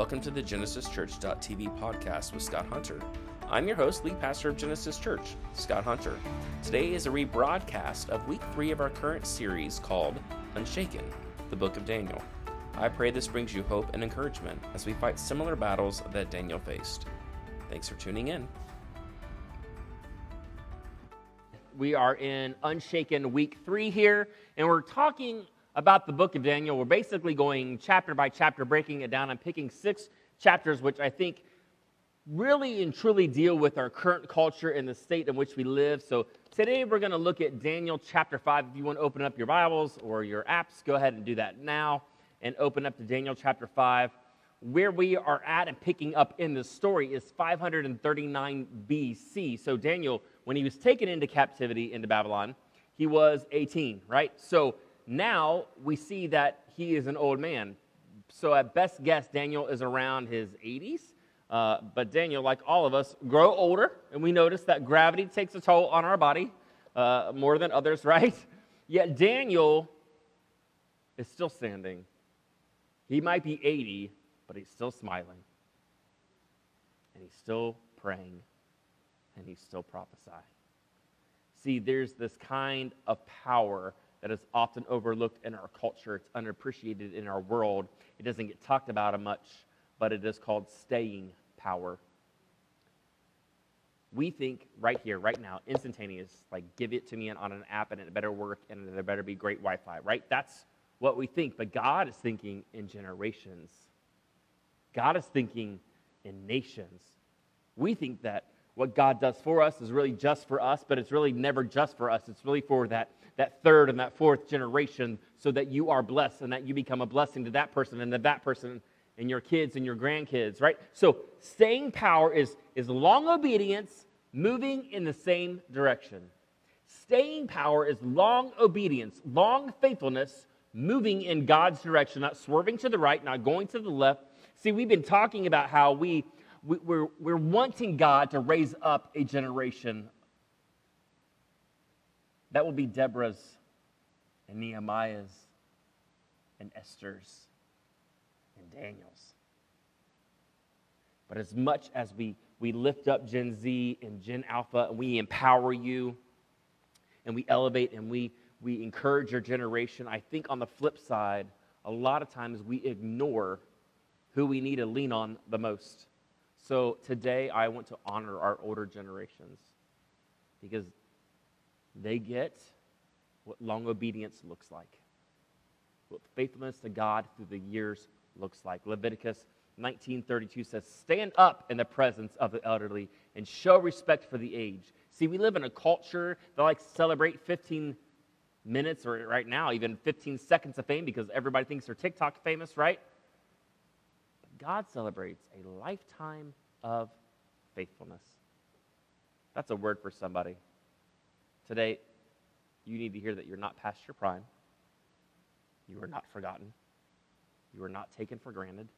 Welcome to the GenesisChurch.tv podcast with Scott Hunter. I'm your host, lead pastor of Genesis Church, Scott Hunter. Today is a rebroadcast of week three of our current series called Unshaken, the Book of Daniel. I pray this brings you hope and encouragement as we fight similar battles that Daniel faced. Thanks for tuning in. We are in Unshaken week three here, and we're talking about the book of Daniel. We're basically going chapter by chapter, breaking it down. I'm picking six chapters, which I think really and truly deal with our current culture and the state in which we live. So today we're going to look at Daniel chapter 5. If you want to open up your Bibles or your apps, go ahead and do that now and open up to Daniel chapter 5. Where we are at and picking up in the story is 539 BC. So Daniel, when he was taken into captivity into Babylon, he was 18, right? So now we see that he is an old man. So, at best guess, Daniel is around his 80s. Uh, but Daniel, like all of us, grow older, and we notice that gravity takes a toll on our body uh, more than others, right? Yet Daniel is still standing. He might be 80, but he's still smiling. And he's still praying. And he's still prophesying. See, there's this kind of power that is often overlooked in our culture. It's unappreciated in our world. It doesn't get talked about much, but it is called staying power. We think right here, right now, instantaneous, like give it to me on an app and it better work and there better be great Wi Fi, right? That's what we think. But God is thinking in generations, God is thinking in nations. We think that what God does for us is really just for us, but it's really never just for us. It's really for that that third and that fourth generation so that you are blessed and that you become a blessing to that person and to that person and your kids and your grandkids, right? So staying power is, is long obedience moving in the same direction. Staying power is long obedience, long faithfulness, moving in God's direction, not swerving to the right, not going to the left. See, we've been talking about how we, we we're, we're wanting God to raise up a generation that will be Deborah's and Nehemiah's and Esther's and Daniel's. But as much as we, we lift up Gen Z and Gen Alpha and we empower you and we elevate and we, we encourage your generation, I think on the flip side, a lot of times we ignore who we need to lean on the most. So today I want to honor our older generations because they get what long obedience looks like, what faithfulness to God through the years looks like. Leviticus 19:32 says, "Stand up in the presence of the elderly and show respect for the age." See, we live in a culture that likes to celebrate 15 minutes or right now even 15 seconds of fame because everybody thinks they're TikTok famous, right? But God celebrates a lifetime of faithfulness. That's a word for somebody. Today, you need to hear that you're not past your prime. You are not forgotten. You are not taken for granted.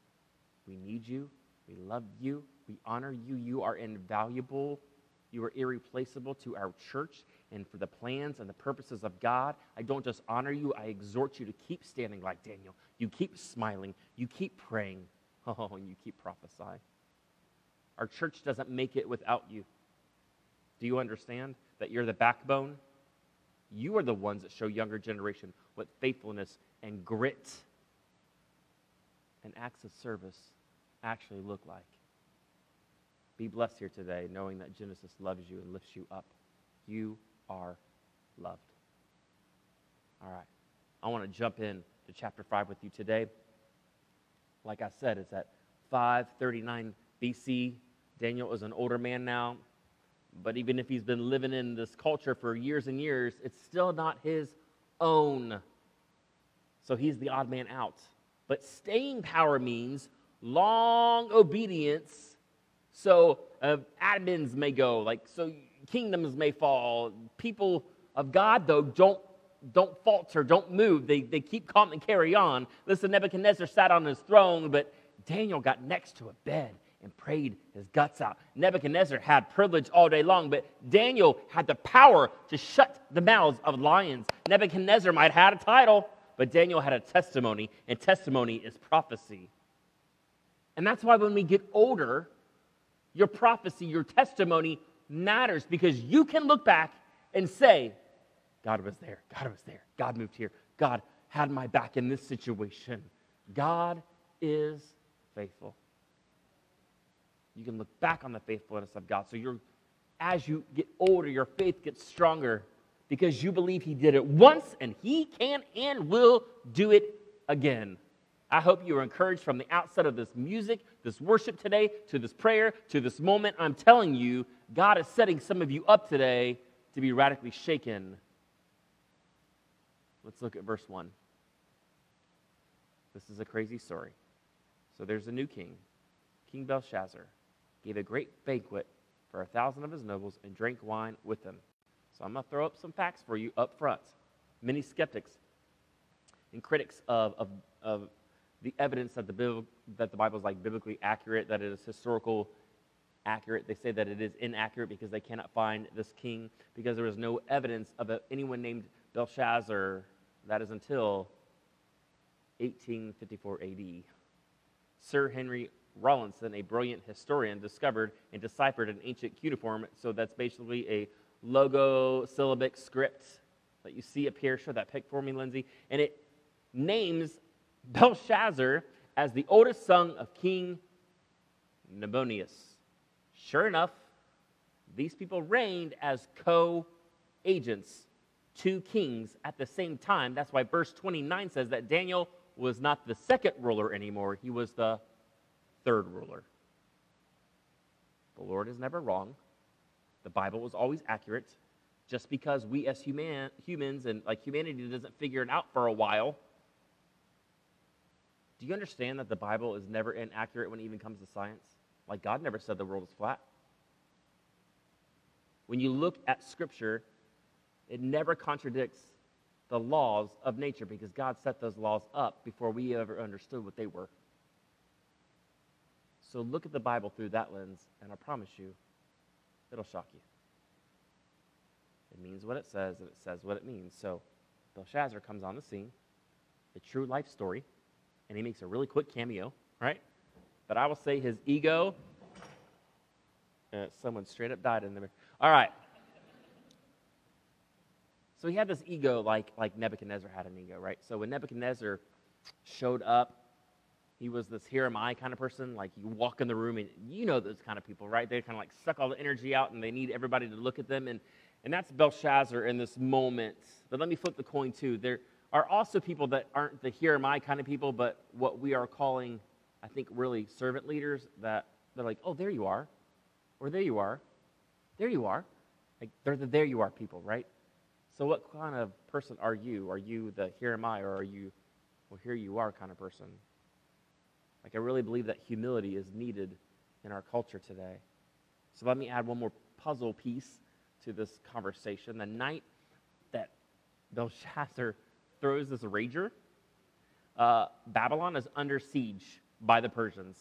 We need you. We love you. We honor you. You are invaluable. You are irreplaceable to our church and for the plans and the purposes of God. I don't just honor you, I exhort you to keep standing like Daniel. You keep smiling. You keep praying. Oh, and you keep prophesying. Our church doesn't make it without you. Do you understand? That you're the backbone, you are the ones that show younger generation what faithfulness and grit and acts of service actually look like. Be blessed here today, knowing that Genesis loves you and lifts you up. You are loved. All right. I want to jump in to chapter 5 with you today. Like I said, it's at 539 BC. Daniel is an older man now. But even if he's been living in this culture for years and years, it's still not his own. So he's the odd man out. But staying power means long obedience. So uh, admins may go, like so kingdoms may fall. People of God, though, don't don't falter, don't move. They, they keep calm and carry on. Listen, Nebuchadnezzar sat on his throne, but Daniel got next to a bed and prayed his guts out. Nebuchadnezzar had privilege all day long, but Daniel had the power to shut the mouths of lions. Nebuchadnezzar might have had a title, but Daniel had a testimony, and testimony is prophecy. And that's why when we get older, your prophecy, your testimony matters because you can look back and say, God was there, God was there, God moved here, God had my back in this situation. God is faithful. You can look back on the faithfulness of God. So you're as you get older, your faith gets stronger because you believe He did it once and He can and will do it again. I hope you are encouraged from the outset of this music, this worship today, to this prayer, to this moment. I'm telling you, God is setting some of you up today to be radically shaken. Let's look at verse 1. This is a crazy story. So there's a new king, King Belshazzar, gave a great banquet for a thousand of his nobles and drank wine with them. So I'm going to throw up some facts for you up front. Many skeptics and critics of, of, of the evidence that the, that the Bible is like biblically accurate, that it is historical accurate. They say that it is inaccurate because they cannot find this king because there is no evidence of anyone named Belshazzar. That is until 1854 AD. Sir Henry Rawlinson, a brilliant historian, discovered and deciphered an ancient cuneiform. So that's basically a logo syllabic script that you see up here. Show that pic for me, Lindsay. And it names Belshazzar as the oldest son of King Nabonidus. Sure enough, these people reigned as co regents, two kings at the same time. That's why verse 29 says that Daniel was not the second ruler anymore, he was the third ruler. The Lord is never wrong. The Bible was always accurate. Just because we as human, humans and like humanity doesn't figure it out for a while, do you understand that the Bible is never inaccurate when it even comes to science? Like God never said the world is flat. When you look at Scripture, it never contradicts the laws of nature because God set those laws up before we ever understood what they were. So look at the Bible through that lens, and I promise you, it'll shock you. It means what it says, and it says what it means. So Belshazzar comes on the scene, a true life story, and he makes a really quick cameo, right? But I will say his ego, uh, someone straight up died in there. All right. So he had this ego like, like Nebuchadnezzar had an ego, right? So when Nebuchadnezzar showed up he was this here am I kind of person. Like you walk in the room and you know those kind of people, right? They kind of like suck all the energy out and they need everybody to look at them. And, and that's Belshazzar in this moment. But let me flip the coin too. There are also people that aren't the here am I kind of people, but what we are calling, I think, really servant leaders that they're like, oh, there you are. Or there you are. There you are. Like they're the there you are people, right? So what kind of person are you? Are you the here am I or are you, well, here you are kind of person? Like, I really believe that humility is needed in our culture today. So, let me add one more puzzle piece to this conversation. The night that Belshazzar throws this rager, uh, Babylon is under siege by the Persians.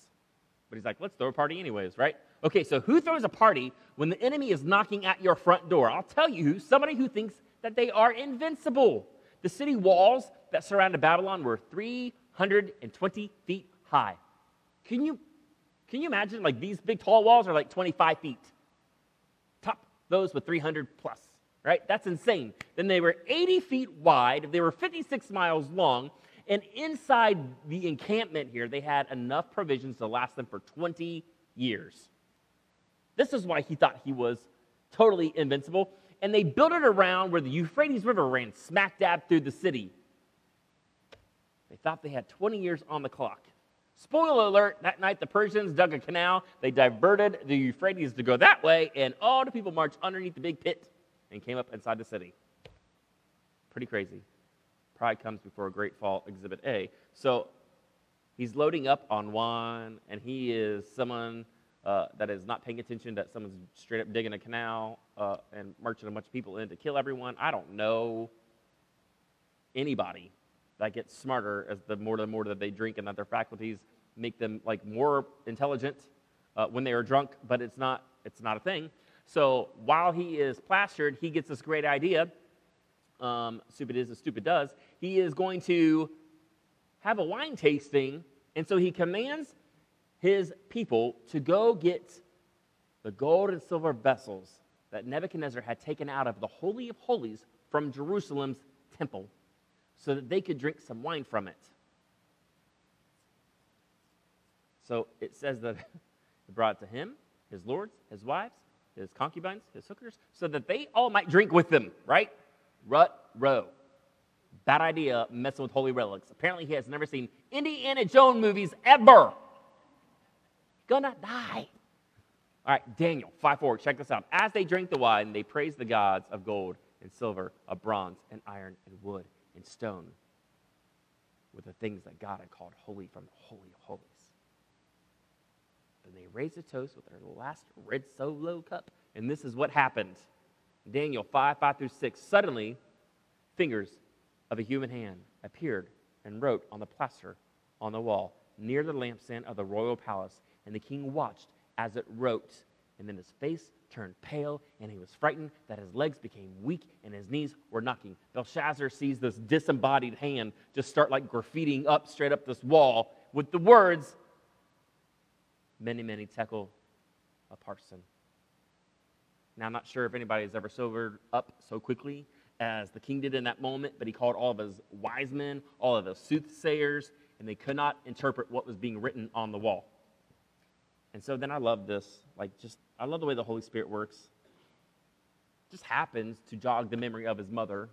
But he's like, let's throw a party anyways, right? Okay, so who throws a party when the enemy is knocking at your front door? I'll tell you who, somebody who thinks that they are invincible. The city walls that surrounded Babylon were 320 feet high. Can you, can you imagine like these big tall walls are like 25 feet? Top those with 300 plus, right? That's insane. Then they were 80 feet wide, they were 56 miles long, and inside the encampment here, they had enough provisions to last them for 20 years. This is why he thought he was totally invincible. And they built it around where the Euphrates River ran smack dab through the city. They thought they had 20 years on the clock. Spoiler alert, that night the Persians dug a canal. They diverted the Euphrates to go that way, and all the people marched underneath the big pit and came up inside the city. Pretty crazy. Pride comes before a great fall, exhibit A. So he's loading up on one, and he is someone uh, that is not paying attention that someone's straight up digging a canal uh, and marching a bunch of people in to kill everyone. I don't know anybody that gets smarter as the more the more that they drink and that their faculties make them like more intelligent uh, when they are drunk, but it's not it's not a thing. So while he is plastered, he gets this great idea. Um, stupid is as stupid does. He is going to have a wine tasting, and so he commands his people to go get the gold and silver vessels that Nebuchadnezzar had taken out of the Holy of Holies from Jerusalem's temple so that they could drink some wine from it. So it says that he brought it to him, his lords, his wives, his concubines, his hookers, so that they all might drink with them, right? Rut row. Bad idea messing with holy relics. Apparently, he has never seen Indiana Jones movies ever. Gonna die. All right, Daniel 5 4. Check this out. As they drank the wine, they praised the gods of gold and silver, of bronze and iron and wood and stone, with the things that God had called holy from the Holy Then they raised a toast with their last red solo cup, and this is what happened. Daniel 5 5 through 6. Suddenly, fingers of a human hand appeared and wrote on the plaster on the wall near the lampstand of the royal palace, and the king watched as it wrote. And then his face turned pale, and he was frightened that his legs became weak and his knees were knocking. Belshazzar sees this disembodied hand just start like graffitiing up straight up this wall with the words, Mene, mene tekel a parson. Now, I'm not sure if anybody has ever sobered up so quickly as the king did in that moment, but he called all of his wise men, all of his soothsayers, and they could not interpret what was being written on the wall. And so then I love this. Like, just, I love the way the Holy Spirit works. Just happens to jog the memory of his mother,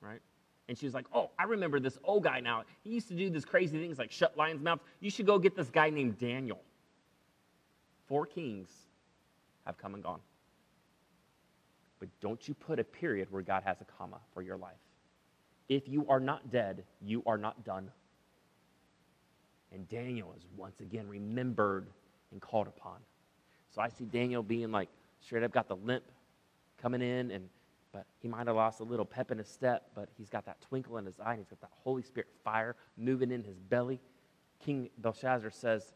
right? And she was like, Oh, I remember this old guy now. He used to do these crazy things like shut lions' mouths. You should go get this guy named Daniel. Four kings have come and gone. But don't you put a period where God has a comma for your life. If you are not dead, you are not done. And Daniel is once again remembered and called upon. So I see Daniel being like straight up got the limp coming in and but he might have lost a little pep in his step, but he's got that twinkle in his eye and he's got that Holy Spirit fire moving in his belly. King Belshazzar says,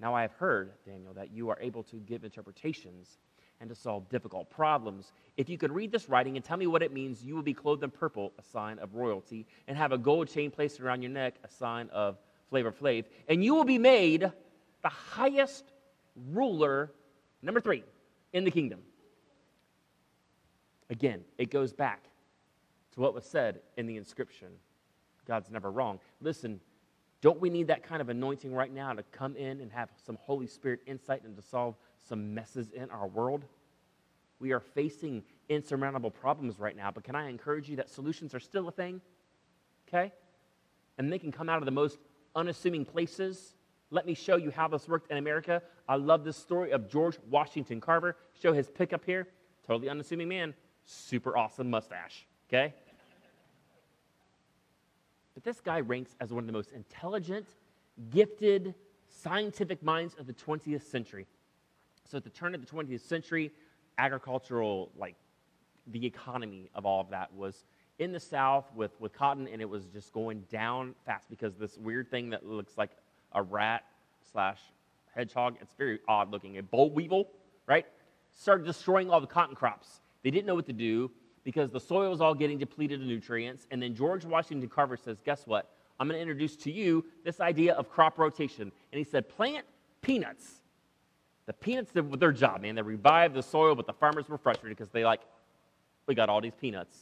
Now I have heard, Daniel, that you are able to give interpretations and to solve difficult problems. If you could read this writing and tell me what it means, you will be clothed in purple, a sign of royalty, and have a gold chain placed around your neck, a sign of Flavor Flav, and you will be made the highest ruler, number three, in the kingdom. Again, it goes back to what was said in the inscription God's never wrong. Listen, don't we need that kind of anointing right now to come in and have some Holy Spirit insight and to solve some messes in our world? We are facing insurmountable problems right now, but can I encourage you that solutions are still a thing? Okay? And they can come out of the most unassuming places. Let me show you how this worked in America. I love this story of George Washington Carver. Show his pickup here. Totally unassuming man, super awesome mustache. Okay? But this guy ranks as one of the most intelligent, gifted, scientific minds of the 20th century. So at the turn of the 20th century, agricultural, like the economy of all of that was in the South with, with cotton, and it was just going down fast because this weird thing that looks like a rat slash hedgehog, it's very odd looking, a boll weevil, right? Started destroying all the cotton crops. They didn't know what to do because the soil was all getting depleted of nutrients. And then George Washington Carver says, Guess what? I'm going to introduce to you this idea of crop rotation. And he said, Plant peanuts. The peanuts did their job, man. They revived the soil, but the farmers were frustrated because they like, we got all these peanuts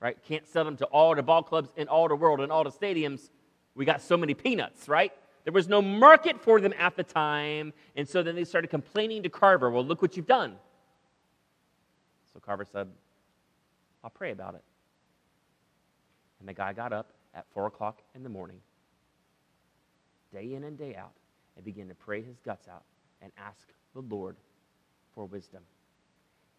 right? Can't sell them to all the ball clubs in all the world and all the stadiums. We got so many peanuts, right? There was no market for them at the time. And so then they started complaining to Carver, well, look what you've done. So Carver said, I'll pray about it. And the guy got up at 4 o'clock in the morning, day in and day out, and began to pray his guts out and ask the Lord for wisdom.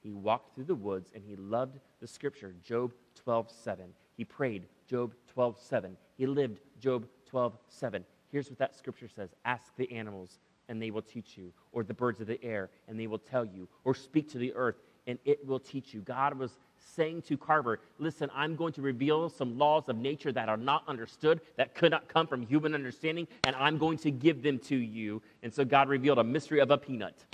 He walked through the woods and he loved the scripture, Job 12 7. He prayed, Job 12 7. He lived, Job 12 7. Here's what that scripture says Ask the animals, and they will teach you, or the birds of the air, and they will tell you, or speak to the earth, and it will teach you. God was saying to Carver, Listen, I'm going to reveal some laws of nature that are not understood, that could not come from human understanding, and I'm going to give them to you. And so God revealed a mystery of a peanut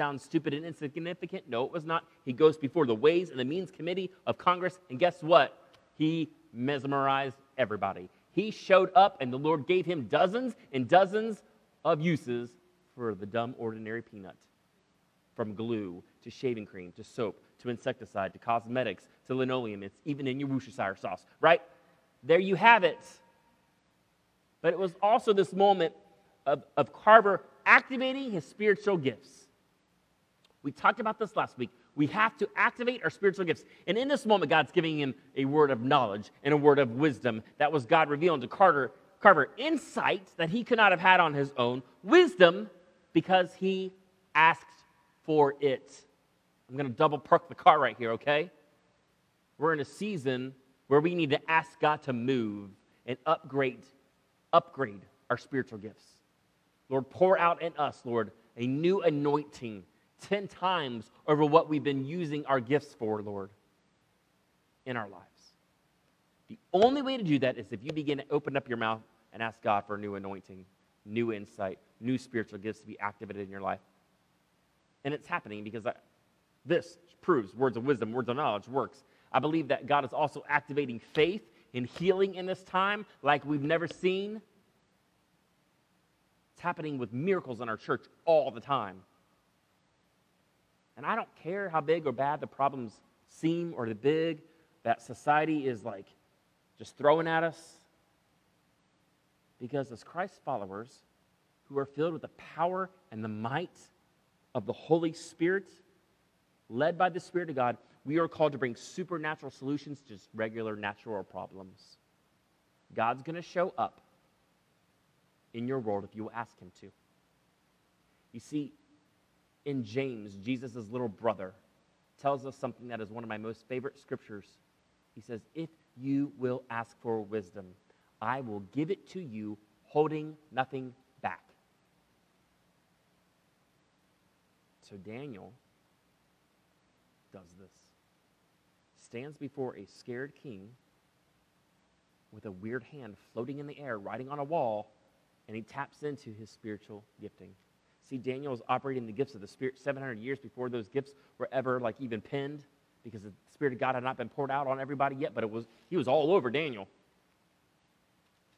sounds stupid and insignificant? No, it was not. He goes before the Ways and the Means Committee of Congress, and guess what? He mesmerized everybody. He showed up, and the Lord gave him dozens and dozens of uses for the dumb, ordinary peanut. From glue to shaving cream to soap to insecticide to cosmetics to linoleum. It's even in your Worcestershire sauce, right? There you have it. But it was also this moment of, of Carver activating his spiritual gifts. We talked about this last week. We have to activate our spiritual gifts. And in this moment, God's giving him a word of knowledge and a word of wisdom. That was God revealing to Carter, Carver insight that he could not have had on his own, wisdom because he asked for it. I'm going to double park the car right here, okay? We're in a season where we need to ask God to move and upgrade, upgrade our spiritual gifts. Lord, pour out in us, Lord, a new anointing 10 times over what we've been using our gifts for, Lord, in our lives. The only way to do that is if you begin to open up your mouth and ask God for a new anointing, new insight, new spiritual gifts to be activated in your life. And it's happening because I, this proves words of wisdom, words of knowledge works. I believe that God is also activating faith and healing in this time like we've never seen. It's happening with miracles in our church all the time. And I don't care how big or bad the problems seem or the big that society is like just throwing at us. Because as Christ followers who are filled with the power and the might of the Holy Spirit, led by the Spirit of God, we are called to bring supernatural solutions to just regular natural problems. God's going to show up in your world if you ask Him to. You see, in James, Jesus' little brother, tells us something that is one of my most favorite scriptures. He says, If you will ask for wisdom, I will give it to you, holding nothing back. So Daniel does this. Stands before a scared king with a weird hand floating in the air, writing on a wall, and he taps into his spiritual gifting. See, Daniel was operating the gifts of the Spirit 700 years before those gifts were ever like even penned because the Spirit of God had not been poured out on everybody yet, but it was he was all over Daniel.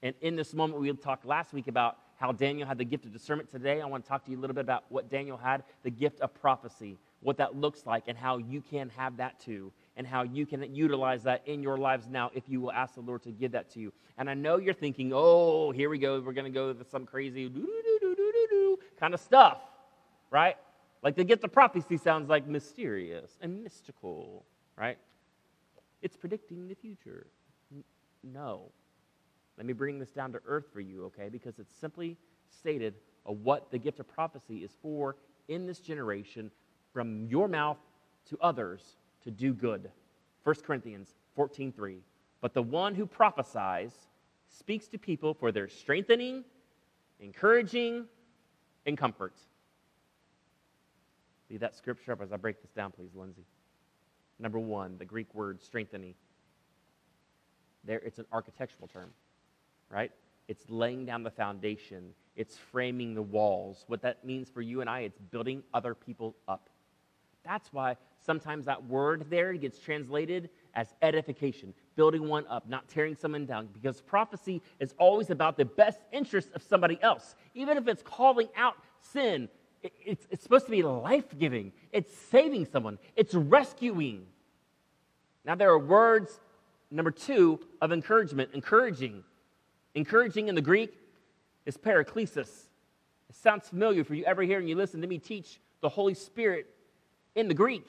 And in this moment, we talked last week about how Daniel had the gift of discernment. Today, I want to talk to you a little bit about what Daniel had the gift of prophecy, what that looks like, and how you can have that too, and how you can utilize that in your lives now if you will ask the Lord to give that to you. And I know you're thinking, oh, here we go. We're going to go with some crazy kind of stuff, right? Like the gift of prophecy sounds like mysterious and mystical, right? It's predicting the future. No. Let me bring this down to earth for you, okay? Because it's simply stated what the gift of prophecy is for in this generation from your mouth to others to do good. 1 Corinthians 14:3. But the one who prophesies speaks to people for their strengthening, encouraging, and comfort. Leave that scripture up as I break this down, please, Lindsay. Number one, the Greek word strengthening. There, it's an architectural term right? It's laying down the foundation, it's framing the walls. What that means for you and I, it's building other people up. That's why sometimes that word there gets translated as edification, building one up, not tearing someone down, because prophecy is always about the best interest of somebody else. Even if it's calling out sin, it's, supposed to be life giving, it's saving someone, it's rescuing. Now, there are words, number two, of encouragement, encouraging. Encouraging in the Greek is paraklesis. It sounds familiar for you ever hear and you listen to me teach the Holy Spirit in the Greek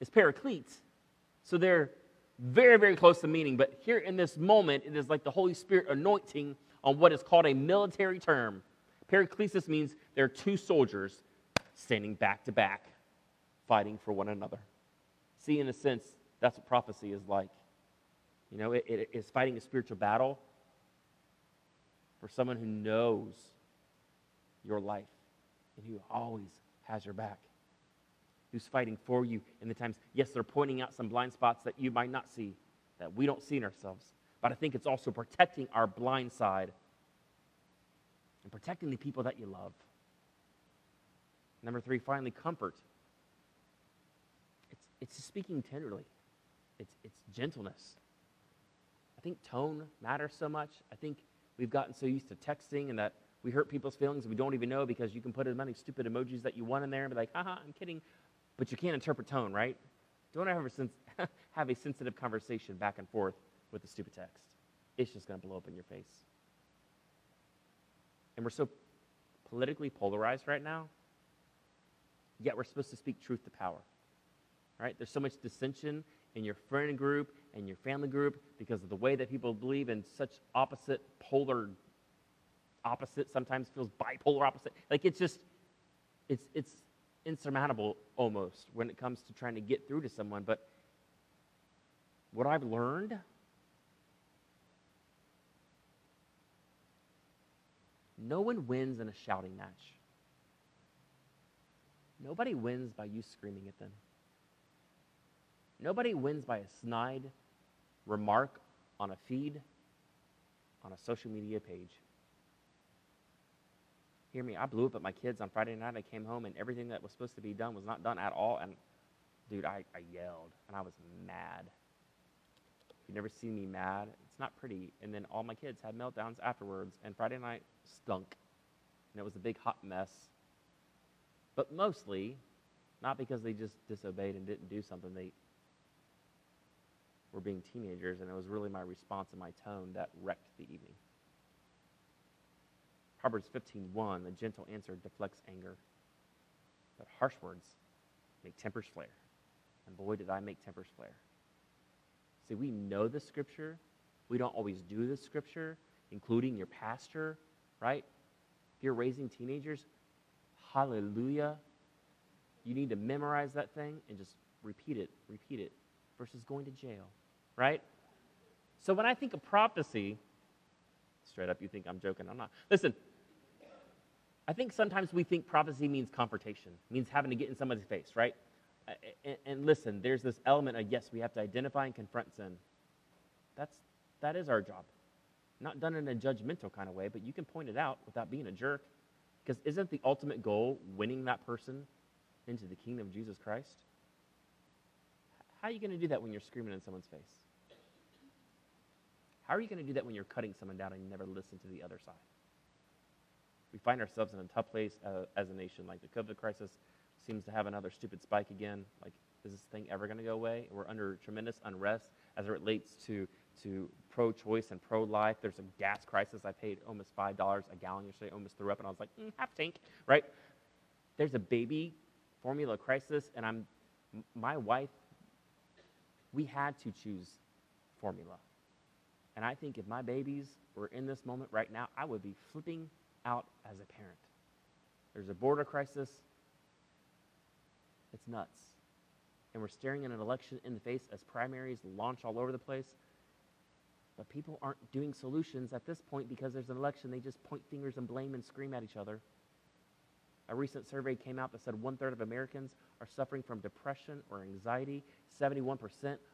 is paraclete. So they're very, very close to meaning. But here in this moment, it is like the Holy Spirit anointing on what is called a military term. Paraklesis means there are two soldiers standing back to back, fighting for one another. See, in a sense, that's what prophecy is like. You know, it, it is fighting a spiritual battle for someone who knows your life and who always has your back, who's fighting for you in the times. Yes, they're pointing out some blind spots that you might not see, that we don't see in ourselves. But I think it's also protecting our blind side and protecting the people that you love. Number three, finally, comfort. It's, it's speaking tenderly, it's, it's gentleness. I think tone matters so much. I think we've gotten so used to texting and that we hurt people's feelings we don't even know because you can put as many stupid emojis that you want in there and be like, haha, I'm kidding. But you can't interpret tone, right? Don't ever have a sensitive conversation back and forth with a stupid text. It's just going to blow up in your face. And we're so politically polarized right now, yet we're supposed to speak truth to power. Right? There's so much dissension in your friend group and your family group because of the way that people believe in such opposite polar opposite sometimes feels bipolar opposite like it's just it's it's insurmountable almost when it comes to trying to get through to someone but what i've learned no one wins in a shouting match nobody wins by you screaming at them Nobody wins by a snide remark on a feed, on a social media page. Hear me, I blew up at my kids on Friday night. I came home and everything that was supposed to be done was not done at all. And dude, I, I yelled and I was mad. You never see me mad, it's not pretty. And then all my kids had meltdowns afterwards, and Friday night stunk. And it was a big hot mess. But mostly, not because they just disobeyed and didn't do something, they were being teenagers, and it was really my response and my tone that wrecked the evening. Proverbs 15:1, the gentle answer deflects anger, but harsh words make tempers flare. And boy, did I make tempers flare. See, we know the scripture. We don't always do the scripture, including your pastor, right? If you're raising teenagers, hallelujah. You need to memorize that thing and just repeat it, repeat it, versus going to jail right? So when I think of prophecy, straight up, you think I'm joking. I'm not. Listen, I think sometimes we think prophecy means confrontation, means having to get in somebody's face, right? And, and, listen, there's this element of yes, we have to identify and confront sin. That's that is our job. Not done in a judgmental kind of way, but you can point it out without being a jerk. Because isn't the ultimate goal winning that person into the kingdom of Jesus Christ? How are you going to do that when you're screaming in someone's face? How are you going to do that when you're cutting someone down and you never listen to the other side? We find ourselves in a tough place uh, as a nation. Like the COVID crisis seems to have another stupid spike again. Like, is this thing ever going to go away? We're under tremendous unrest as it relates to, to pro choice and pro life. There's a gas crisis. I paid almost $5 a gallon yesterday, almost threw up, and I was like, mm, half tank, right? There's a baby formula crisis, and I'm, my wife, we had to choose formula. And I think if my babies were in this moment right now, I would be flipping out as a parent. There's a border crisis. It's nuts. And we're staring at an election in the face as primaries launch all over the place. But people aren't doing solutions at this point because there's an election. They just point fingers and blame and scream at each other. A recent survey came out that said one third of Americans are suffering from depression or anxiety. 71%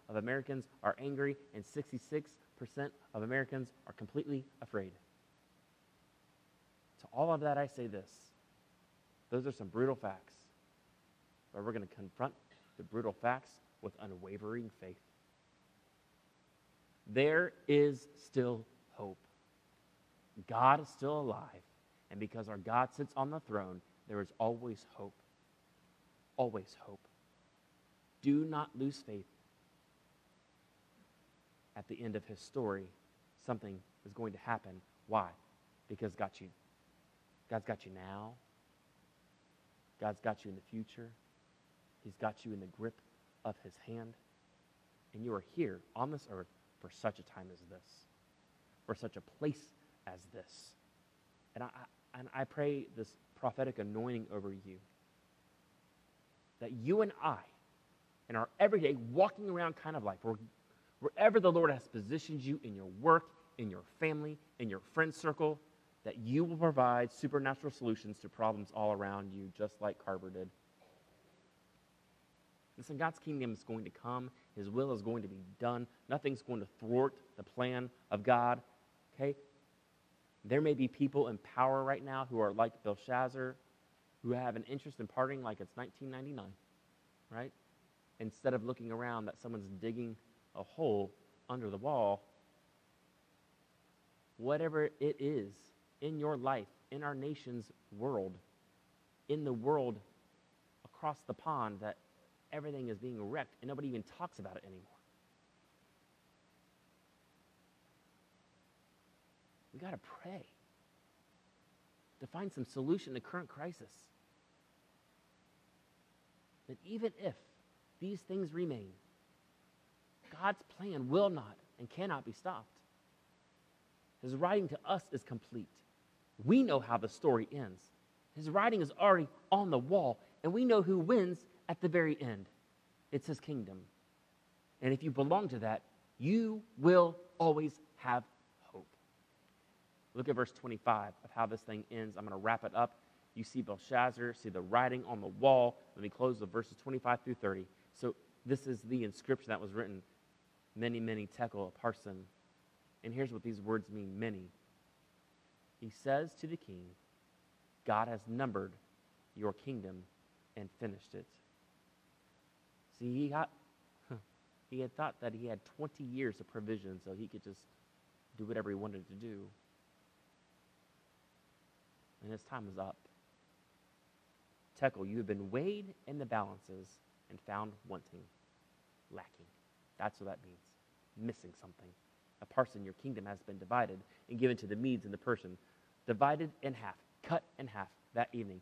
of Americans are angry, and 66 percent of Americans are completely afraid. To all of that, I say this those are some brutal facts. But we're going to confront the brutal facts with unwavering faith. There is still hope. God is still alive. And because our God sits on the throne, there is always hope. Always hope. Do not lose faith at the end of his story, something is going to happen. Why? Because got you. God's got you now. God's got you in the future. He's got you in the grip of his hand. And you are here on this earth for such a time as this, for such a place as this. And I, and I pray this prophetic anointing over you that you and I, in our everyday walking around kind of life, wherever the Lord has positioned you in your work, in your family, in your friend circle, that you will provide supernatural solutions to problems all around you, just like Carver did. Listen, God's kingdom is going to come. His will is going to be done. Nothing's going to thwart the plan of God. Okay? There may be people in power right now who are like Belshazzar, who have an interest in partying like it's 1999, right? Instead of looking around that someone's digging a hole under the wall whatever it is in your life, in our nation's world, in the world across the pond, that everything is being wrecked and nobody even talks about it anymore. We got to pray to find some solution to current crisis. That even if these things remain, God's plan will not and cannot be stopped. His writing to us is complete. We know how the story ends. His writing is already on the wall, and we know who wins at the very end. It's his kingdom. And if you belong to that, you will always have hope. Look at verse 25 of how this thing ends. I'm going to wrap it up. You see Belshazzar, see the writing on the wall. Let me close with verses 25 through 30. So, this is the inscription that was written mene, mene tekel a parsin. And here's what these words mean mene. He says to the king, God has numbered your kingdom and finished it. See, he got he had thought that he had 20 years of provision so he could just do whatever he wanted to do. And his time was up. Tekel, you have been weighed in the balances and found wanting, lacking. That's what that means. Missing something. A parsin, your kingdom has been divided and given to the Medes and the Persians. Divided in half, cut in half that evening.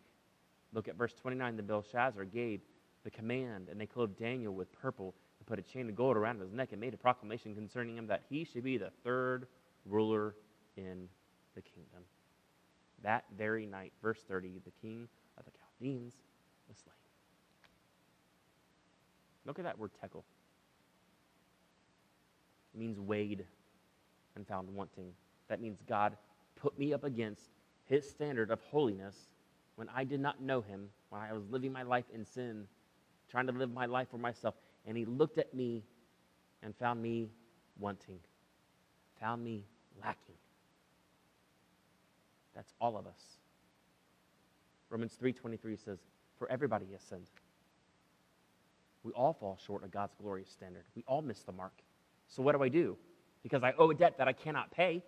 Look at verse 29. The Belshazzar gave the command, and they clothed Daniel with purple and put a chain of gold around his neck and made a proclamation concerning him that he should be the third ruler in the kingdom. That very night, verse 30, the king of the Chaldeans was slain. Look at that word tekel. It means weighed and found wanting. That means God put me up against his standard of holiness when I did not know him, when I was living my life in sin, trying to live my life for myself. And he looked at me and found me wanting, found me lacking. That's all of us. Romans 3:23 says, "For everybody has sinned. We all fall short of God's glorious standard. We all miss the mark. So what do I do? Because I owe a debt that I cannot pay.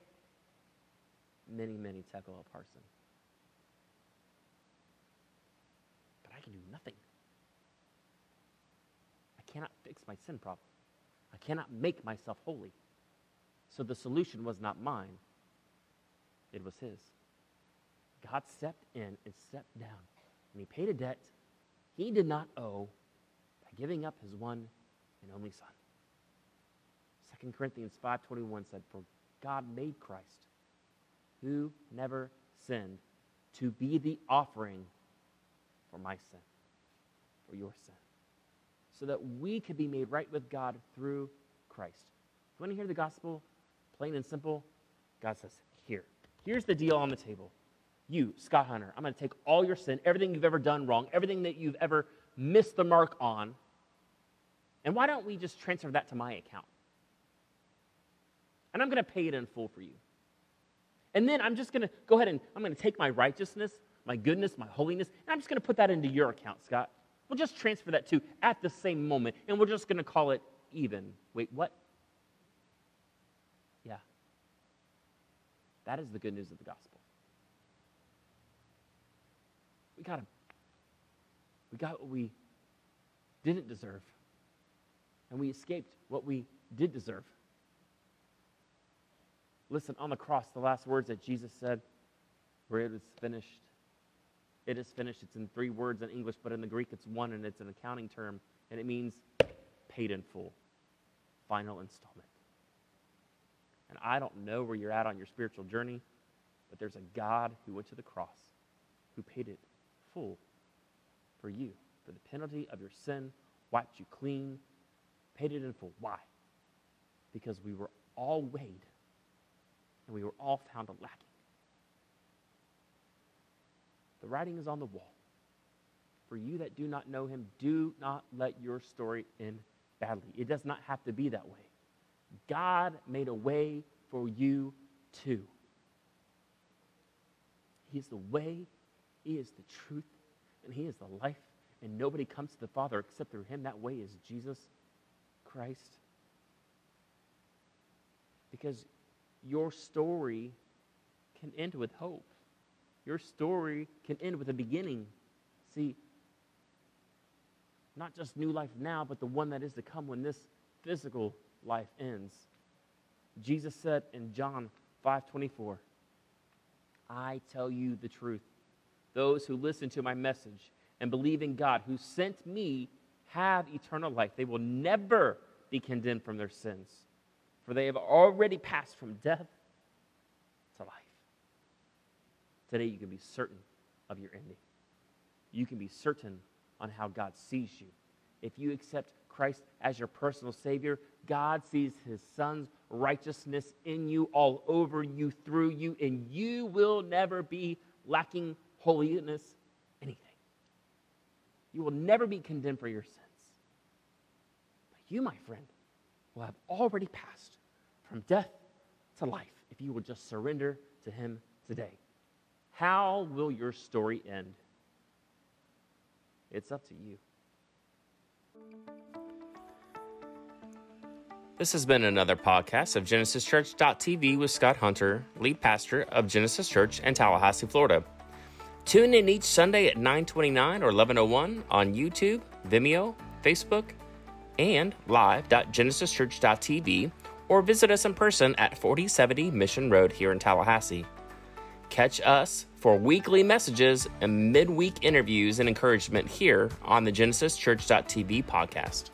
Mene, mene tekel a parsin. But I can do nothing. I cannot fix my sin problem. I cannot make myself holy. So the solution was not mine, it was his. God stepped in and stepped down, and he paid a debt he did not owe by giving up his one and only son. 2 Corinthians 5:21 said, "For God made Christ, who never sinned, to be the offering for my sin, for your sin, so that we could be made right with God through Christ." If You want to hear the gospel plain and simple? God says, "Here. Here's the deal on the table. You, Scott Hunter, I'm going to take all your sin, everything you've ever done wrong, everything that you've ever missed the mark on, and why don't we just transfer that to my account? and I'm going to pay it in full for you. And then I'm just going to go ahead and I'm going to take my righteousness, my goodness, my holiness, and I'm just going to put that into your account, Scott. We'll just transfer that to at the same moment, and we're just going to call it even. Wait, what? Yeah. That is the good news of the gospel. We got him. We got what we didn't deserve, and we escaped what we did deserve. Listen, on the cross, the last words that Jesus said where it was finished. It is finished. It's in three words in English, but in the Greek it's one and it's an accounting term, and it means paid in full, final installment. And I don't know where you're at on your spiritual journey, but there's a God who went to the cross, who paid it full for you, for the penalty of your sin, wiped you clean, paid it in full. Why? Because we were all weighed and we were all found lacking. The writing is on the wall. For you that do not know him, do not let your story end badly. It does not have to be that way. God made a way for you too. He is the way, He is the truth, and He is the life. And nobody comes to the Father except through Him. That way is Jesus Christ. Because your story can end with hope. Your story can end with a beginning. See, not just new life now, but the one that is to come when this physical life ends. Jesus said in John 5:24, I tell you the truth. Those who listen to my message and believe in God who sent me have eternal life. They will never be condemned from their sins, for they have already passed from death to life. Today, you can be certain of your ending. You can be certain on how God sees you. If you accept Christ as your personal Savior, God sees His Son's righteousness in you, all over you, through you, and you will never be lacking holiness anything. You will never be condemned for your sins. But you, my friend, will have already passed from death to life if you will just surrender to Him today. How will your story end? It's up to you. This has been another podcast of GenesisChurch.tv with Scott Hunter, lead pastor of Genesis Church in Tallahassee, Florida. Tune in each Sunday at 929 or 1101 on YouTube, Vimeo, Facebook, and live.genesischurch.tv or visit us in person at 4070 Mission Road here in Tallahassee. Catch us for weekly messages and midweek interviews and encouragement here on the GenesisChurch.tv podcast.